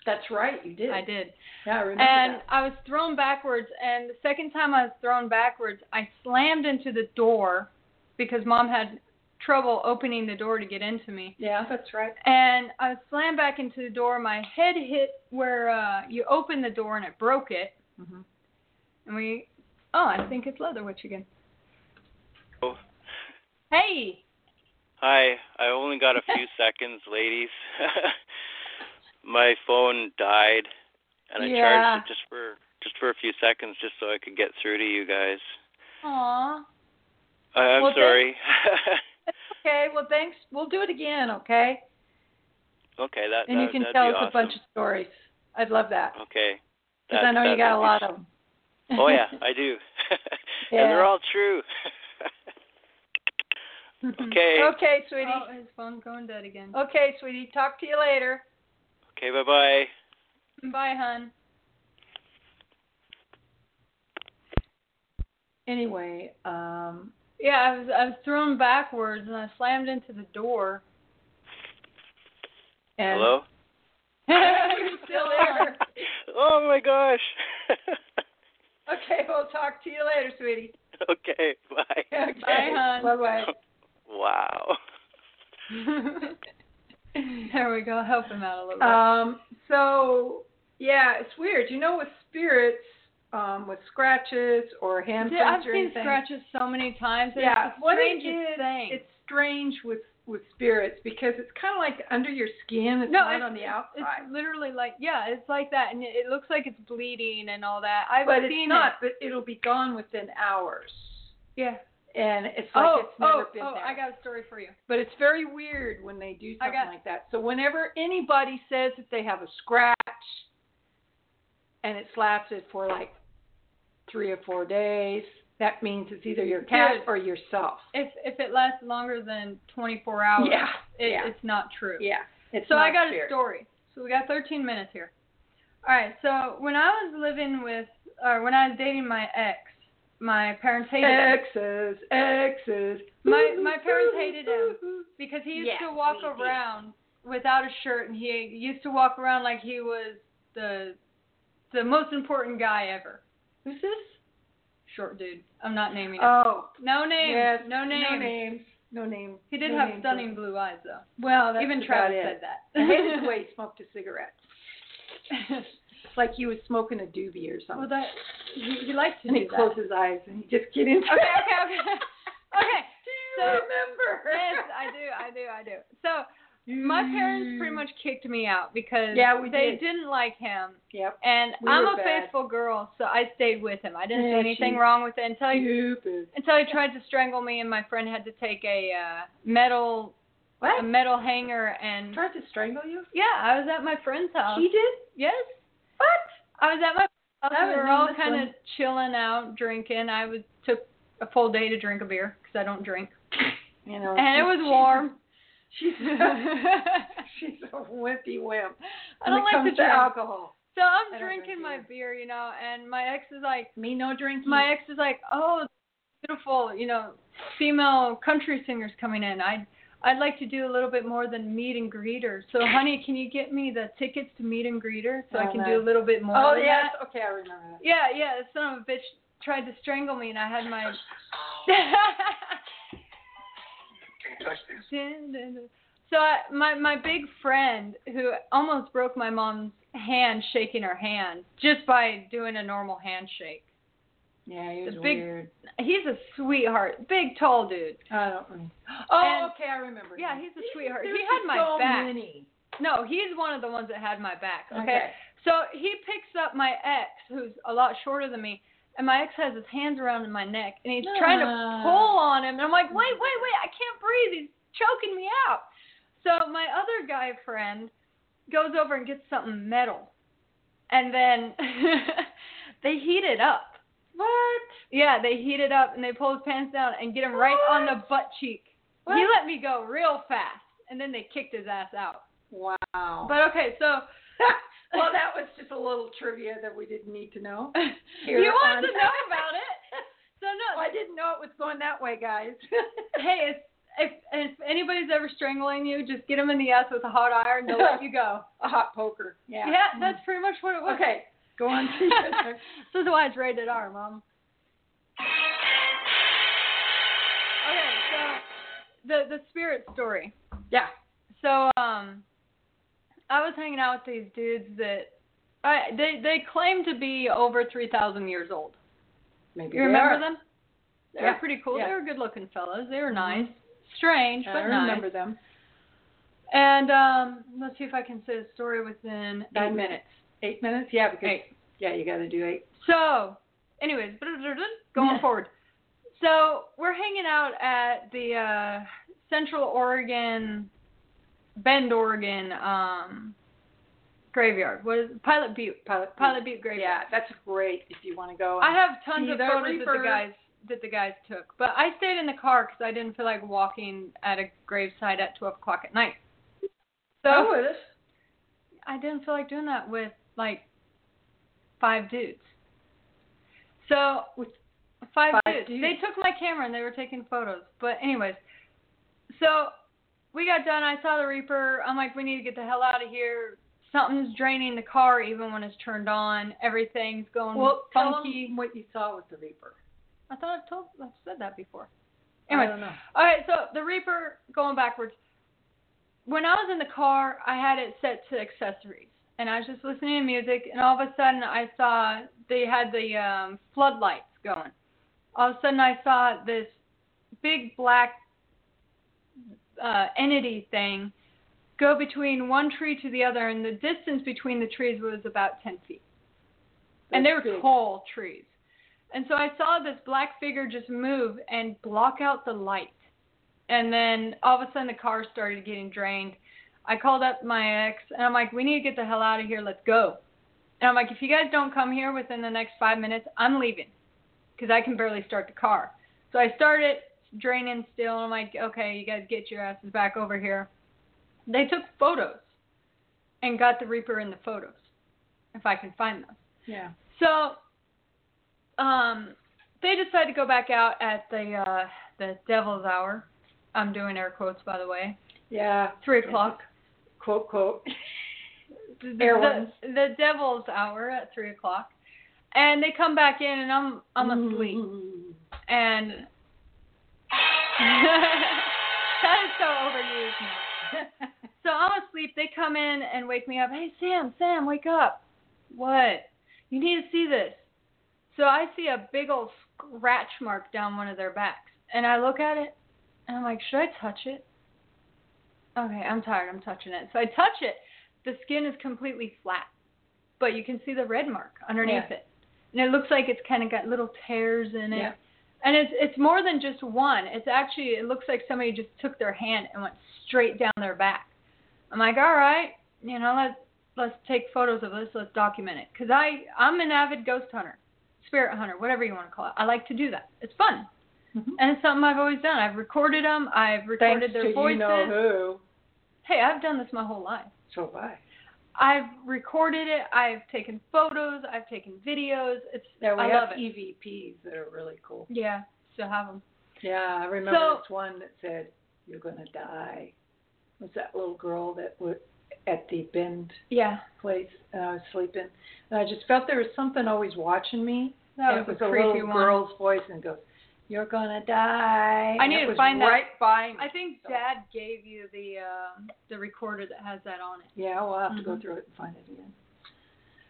That's right, you did. I did. Yeah, I remember And that. I was thrown backwards and the second time I was thrown backwards, I slammed into the door because mom had trouble opening the door to get into me. Yeah, that's right. And I was slammed back into the door. My head hit where uh you open the door and it broke it. hmm And we Oh, I think it's Leatherwitch again. Oh. Hey. Hi, I only got a few seconds, ladies. My phone died, and I Yeah. charged it just for just for a few seconds, just so I could get through to you guys. Aw. I, I'm Well, sorry. Okay, well thanks. We'll do it again, okay? okay, that And you can that'd tell us awesome. a bunch of stories. I'd love that. Okay. Because I know you got a lot of them. Oh yeah, I do. Yeah. and they're all true. Mm-hmm. okay. Okay, sweetie. Oh, his phone's going dead again. Okay, sweetie. Talk to you later. Okay, bye bye. Bye, hun. Anyway, um, Yeah, I was I was thrown backwards and I slammed into the door. and Hello? You're still there. oh my gosh. Okay, we'll talk to you later, sweetie. okay, bye. Okay. Bye, hon. Bye bye. Wow. there we go. Help him out a little bit. Um, so yeah, it's weird. You know, with spirits, um, with scratches or handprints Dude, I've seen anything. scratches so many times. and Yeah, it's the it thing. It's strange with with spirits because it's kind of like under your skin. It's No, not it's- on the outside. It's literally like yeah, it's like that, and it, it looks like it's bleeding and all that. I've but it's seen not. But it'll be gone within hours. Yeah. And it's like oh, it's never oh, been oh! there. I got a story for you. But it's very weird when they do something got- like that. So whenever anybody says that they have a scratch and it's lasted for like three or four days, that means it's either your cat or yourself. If if it lasts longer than 24 hours, Yeah, it, yeah. it's not true. Yeah. It's So I got a story. So we got 13 minutes here. All right. So when I was living with, or when I was dating my ex, my parents hated him Exes, exes. My- my parents hated him. because he used Yes, to walk we did. around without a shirt, and he used to walk around like he was the the most important guy ever. Who's this? Short dude. I'm not naming him. Oh, no names. yes. No names. No names. No name. He did No have stunning blue eyes though. Well, that's Even Travis said that. I hated the way he smoked a cigarette. Like he was smoking a doobie or something. well, that he, he likes to and do he that. closed his eyes and he just get into Okay, okay, okay. okay. Do you So- remember? Yes, I do, I do, I do. So my parents pretty much kicked me out because Yeah, they did. not like him, Yep. and We I'm a bad. faithful girl, so I stayed with him. I didn't Yeah, do anything wrong with it until he until he tried to strangle me, and my friend had to take a uh, metal a metal hanger and Tried to strangle you? yeah, I was at my friend's house. He did? yes, What? I was at my house. I We were all kind of chilling out, drinking. I was took a full day to drink a beer because I don't drink, You know. and it was warm. She's she's a wimpy wimp. I don't like to drink. alcohol. So I'm I don't drink drinking my beer, you know, and my ex is like, Me no drinking. my ex is like, oh, beautiful, you know, female country singers coming in. I'd I'd like to do a little bit more than meet and greet her. So, honey, can you get me the tickets to meet and greet her so I Oh, can no. do a little bit more? Oh yes. that? Okay, I remember that. Yeah, yeah. Son of a bitch tried to strangle me, and I had my. Can you touch thing. So I, my my big friend who almost broke my mom's hand shaking her hand just by doing a normal handshake. Yeah, he was big- weird. He's a sweetheart, big tall dude. I don't remember. Oh, And- okay, I remember. Yeah, him. he's a sweetheart. There's He had my so back. Many. No, he's one of the ones that had my back. Okay. Okay. So he picks up my ex, who's a lot shorter than me, and my ex has his hands around my neck, and he's trying to pull on him, and I'm like, wait, wait, wait, I can't breathe. He's choking me out. So my other guy friend goes over and gets something metal, and then they heat it up. What? Yeah, they heat it up and they pull his pants down and get him right on the butt cheek. He let me go real fast, and then they kicked his ass out. Wow. But okay, so well, that was just a little trivia that we didn't need to know. you want to know about it? So no, Well, I didn't know it was going that way, guys. hey, if, if if anybody's ever strangling you, just get them in the ass with a hot iron. They'll let you go. a hot poker. Yeah. Yeah, mm. that's pretty much what it was. okay. Go on. this is why it's rated R, Mom. Okay, so the the spirit story. yeah. So um, I was hanging out with these dudes that I they they claim to be over three thousand years old. maybe You remember are. them? They Yeah, were pretty cool. yeah. They were good-looking fellas. They were Mhm. nice, strange, I but nice. remember them. And um, let's see if I can say the story within Nine eight minutes. Eight minutes? Yeah, because Eight. yeah, you got to do eight. So, anyways, going forward. So we're hanging out at the uh, Central Oregon, Bend, Oregon um, graveyard. What is Pilot Butte? Pilot. Pilot Butte graveyard. Yeah, that's great if you want to go. I have tons of photos that the guys that the guys took, but I stayed in the car because I didn't feel like walking at a gravesite at 12 o'clock at night. So Go. I didn't feel like doing that with like five dudes. So With five, five dudes. dudes. They took my camera and they were taking photos. But anyways, so we got done. I saw the Reaper. I'm like, we need to get the hell out of here. Something's draining the car even when it's turned on. Everything's going Well, tell funky. them what you saw with the Reaper. I thought I told I said that before. I Anyway, don't know. all right, so the Reaper going backwards. When I was in the car, I had it set to accessories, and I was just listening to music, and all of a sudden I saw they had the um, floodlights going. All of a sudden I saw this big black uh, entity thing go between one tree to the other, and the distance between the trees was about 10 feet. and they were big. tall trees. And so I saw this black figure just move and block out the light. And then all of a sudden the car started getting drained. I called up my ex and I'm like, we need to get the hell out of here. Let's go. And I'm like, if you guys don't come here within the next five minutes, I'm leaving because I can barely start the car. So I started draining still. And I'm like, okay, you guys get your asses back over here. They took photos and got the Reaper in the photos, if I can find them. Yeah. So, um, they decided to go back out at the uh, the Devil's Hour. I'm doing air quotes, by the way. Yeah. Three o'clock. Quote quote. The, the, the Devil's Hour at three o'clock, and they come back in, and I'm I'm asleep, Mm. and that is so overused now. So I'm asleep. They come in and wake me up. Hey, Sam, Sam, wake up. What? You need to see this. So I see a big old scratch mark down one of their backs. And I look at it and I'm like, should I touch it? Okay, I'm tired. I'm touching it. So I touch it. The skin is completely flat, but you can see the red mark underneath Yeah. it. And it looks like it's kind of got little tears in it. Yeah. And it's it's more than just one. It's actually it looks like somebody just took their hand and went straight down their back. I'm like, all right, you know, let's let's take photos of this. Let's document it. Cause I I'm an avid ghost hunter, spirit hunter, whatever you want to call it. I like to do that. It's fun, Mhm. and it's something I've always done. I've recorded them. I've recorded Thanks their to voices. you know Hey, I've done this my whole life. So bye. I. I've recorded it. I've taken photos. I've taken videos. It's Yeah, we I have love it. EVPs that are really cool. Yeah, still have them. Yeah, I remember So- this one that said, "You're gonna die." Was that little girl that was at the Bend Yeah, place and I was sleeping, and I just felt there was something always watching me. that was, it was a creepy little one. girl's voice, and it goes, "You're gonna die." I need to find that. right by me. I think Dad gave you the uh, the recorder that has that on it. Yeah, we'll have to go Mhm. through it and find it again.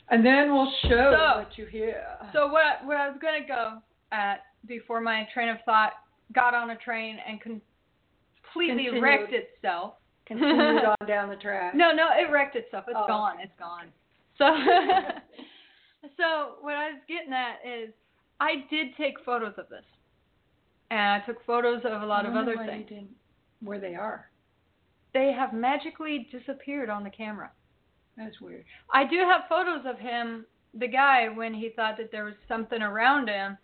And then we'll show So- what you hear. So what what I was gonna go at before my train of thought got on a train and completely Continued. wrecked itself. continued on down the track. No, no, it wrecked itself. It's Oh, gone. okay. It's gone. So so what I was getting at is I did take photos of this. And I took photos of a lot of other things. didn't- Where they are. They have magically disappeared on the camera. That's weird. I do have photos of him, the guy, when he thought that there was something around him,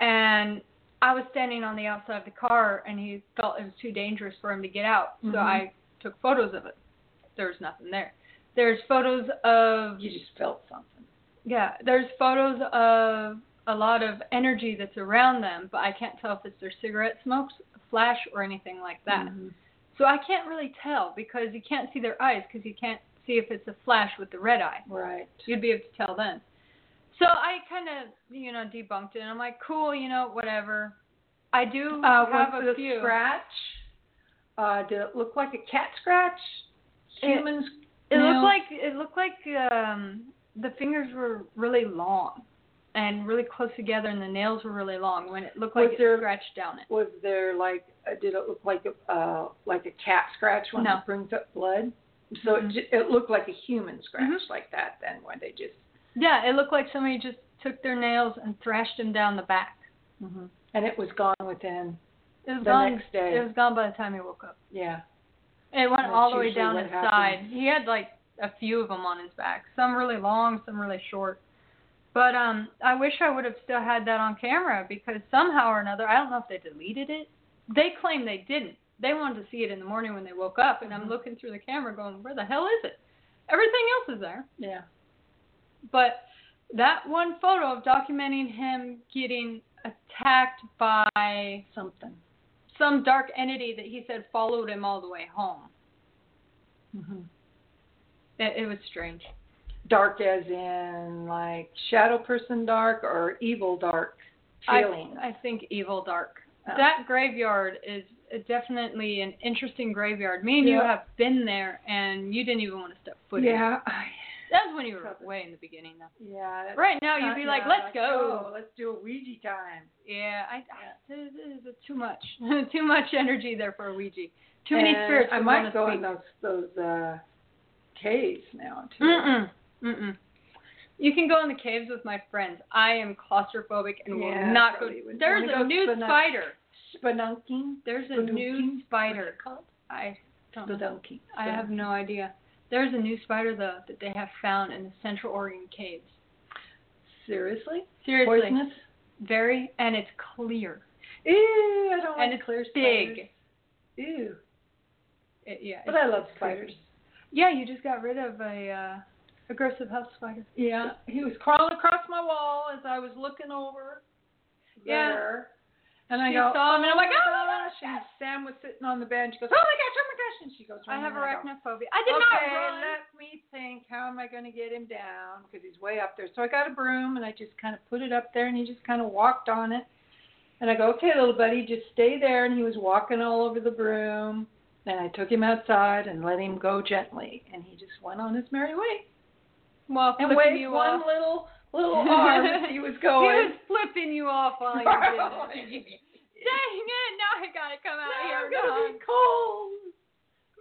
and I was standing on the outside of the car, and he felt it was too dangerous for him to get out, so mm-hmm. I took photos of it. There was nothing there. There's photos of You just felt something. yeah. There's photos of a lot of energy that's around them, but I can't tell if it's their cigarette smokes, flash, or anything like that. Mhm. So I can't really tell because you can't see their eyes because you can't see if it's a flash with the red eye. Right. You'd be able to tell then. So I kind of, you know, debunked it. And I'm like, cool, you know, whatever. I do Uh, have was a the few. scratch? Uh, did it look like a cat scratch? It- Humans. It nails? looked like it looked like um the fingers were really long, and really close together, and the nails were really long. When it looked like Was there- it scratched down it. Was there like uh, did it look like a uh, like a cat scratch when No. it brings up blood? So Mhm. it, it looked like a human scratch Mhm. like that. Then when they just Yeah, it looked like somebody just took their nails and thrashed them down the back. hmm and it was gone within It was the gone. next day. It was gone by the time he woke up. yeah. It went That's all the way down his happens. side. He had like a few of them on his back. Some really long, some really short. But um, I wish I would have still had that on camera because somehow or another, I don't know if they deleted it. They claim they didn't. They wanted to see it in the morning when they woke up, and I'm Mhm. looking through the camera going, where the hell is it? Everything else is there. Yeah. But that one photo of documenting him getting attacked by Something. some dark entity that he said followed him all the way home. hmm It, it was strange. Dark as in like shadow person dark or evil dark feeling. I, I think evil dark. Oh. That graveyard is definitely an interesting graveyard. Me and you have been there, and you didn't even want to step foot in. yeah. That's when you were Probably. way in the beginning, though. Yeah. Right now, you'd be like, yeah, "Let's go." Let's do a Ouija time. Yeah, I, I this is too much, too much energy there for a Ouija. Too many spirits. I might go speak. in those those uh caves now too. Mm-mm. Mm-mm. You can go in the caves with my friends. I am claustrophobic and Yeah, will not go. There's a go new spin spider. Spelunking. There's a Spelunking? new spider. it called? I don't know. Spelunking. I have no idea. There's a new spider though that they have found in the Central Oregon caves. Seriously? Seriously, Poisonous? very, and it's clear. Ew, I don't And like it's clear big. spiders. Ew. It, yeah, But I love spiders. Yeah, you just got rid of a uh, aggressive house spider. Yeah. He was crawling across my wall as I was looking over Yeah. there. And I go, saw him, and I'm like, "Oh my oh gosh. And Sam was sitting on the bench. She goes, oh my gosh, oh my gosh. And she goes, I have arachnophobia. I did okay, not run. let me think. How am I going to get him down? Because he's way up there. So I got a broom and I just kind of put it up there and he just kind of walked on it. And I go, okay, little buddy, just stay there. And he was walking all over the broom. And I took him outside and let him go gently. And he just went on his merry way. Well, And waved you one off. little little arm as he was going. He was flipping you off while you did it. Dang it! Now I gotta come out Now here. I'm gonna dog. be cold.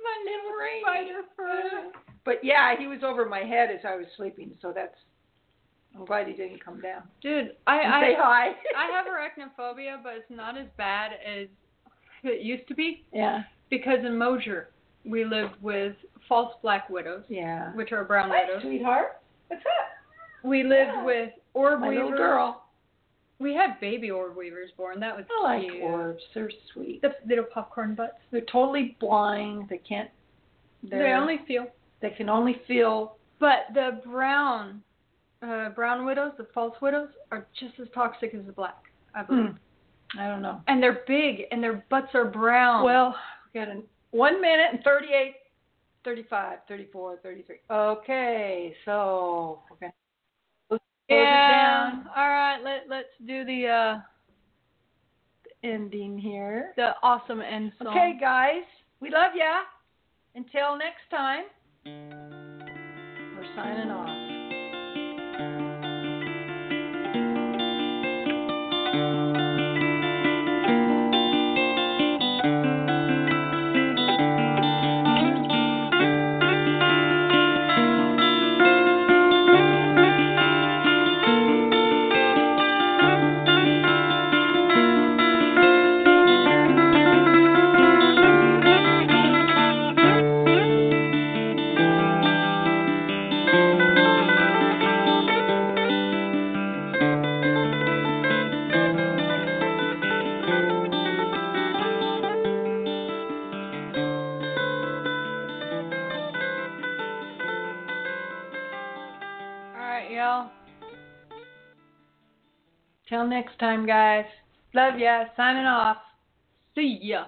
My little spider fur. But yeah, he was over my head as I was sleeping, so that's. I'm glad he didn't come down. Dude, I I say hi. I have arachnophobia, but it's not as bad as it used to be Yeah. because in Mosier we lived with false black widows, Yeah. which are brown Hi, widows. sweetheart. What's up? We lived Yeah. with orb My weavers. little girl. We had baby orb weavers born. That was I like cute. orbs. They're sweet. The little popcorn butts. They're totally blind. They can't. They're, only feel. They can only feel. But the brown, uh, brown widows, the false widows, are just as toxic as the black, I believe. I don't know. And they're big, and their butts are brown. Well, we got a one minute and 38, 35, 34, 33. Okay, so close it yeah. down. All right. Let Let's do the uh Ending here. the awesome end song. Okay, guys, we love ya. Until next time, we're signing off. Next time, guys. Love ya. Signing off. See ya.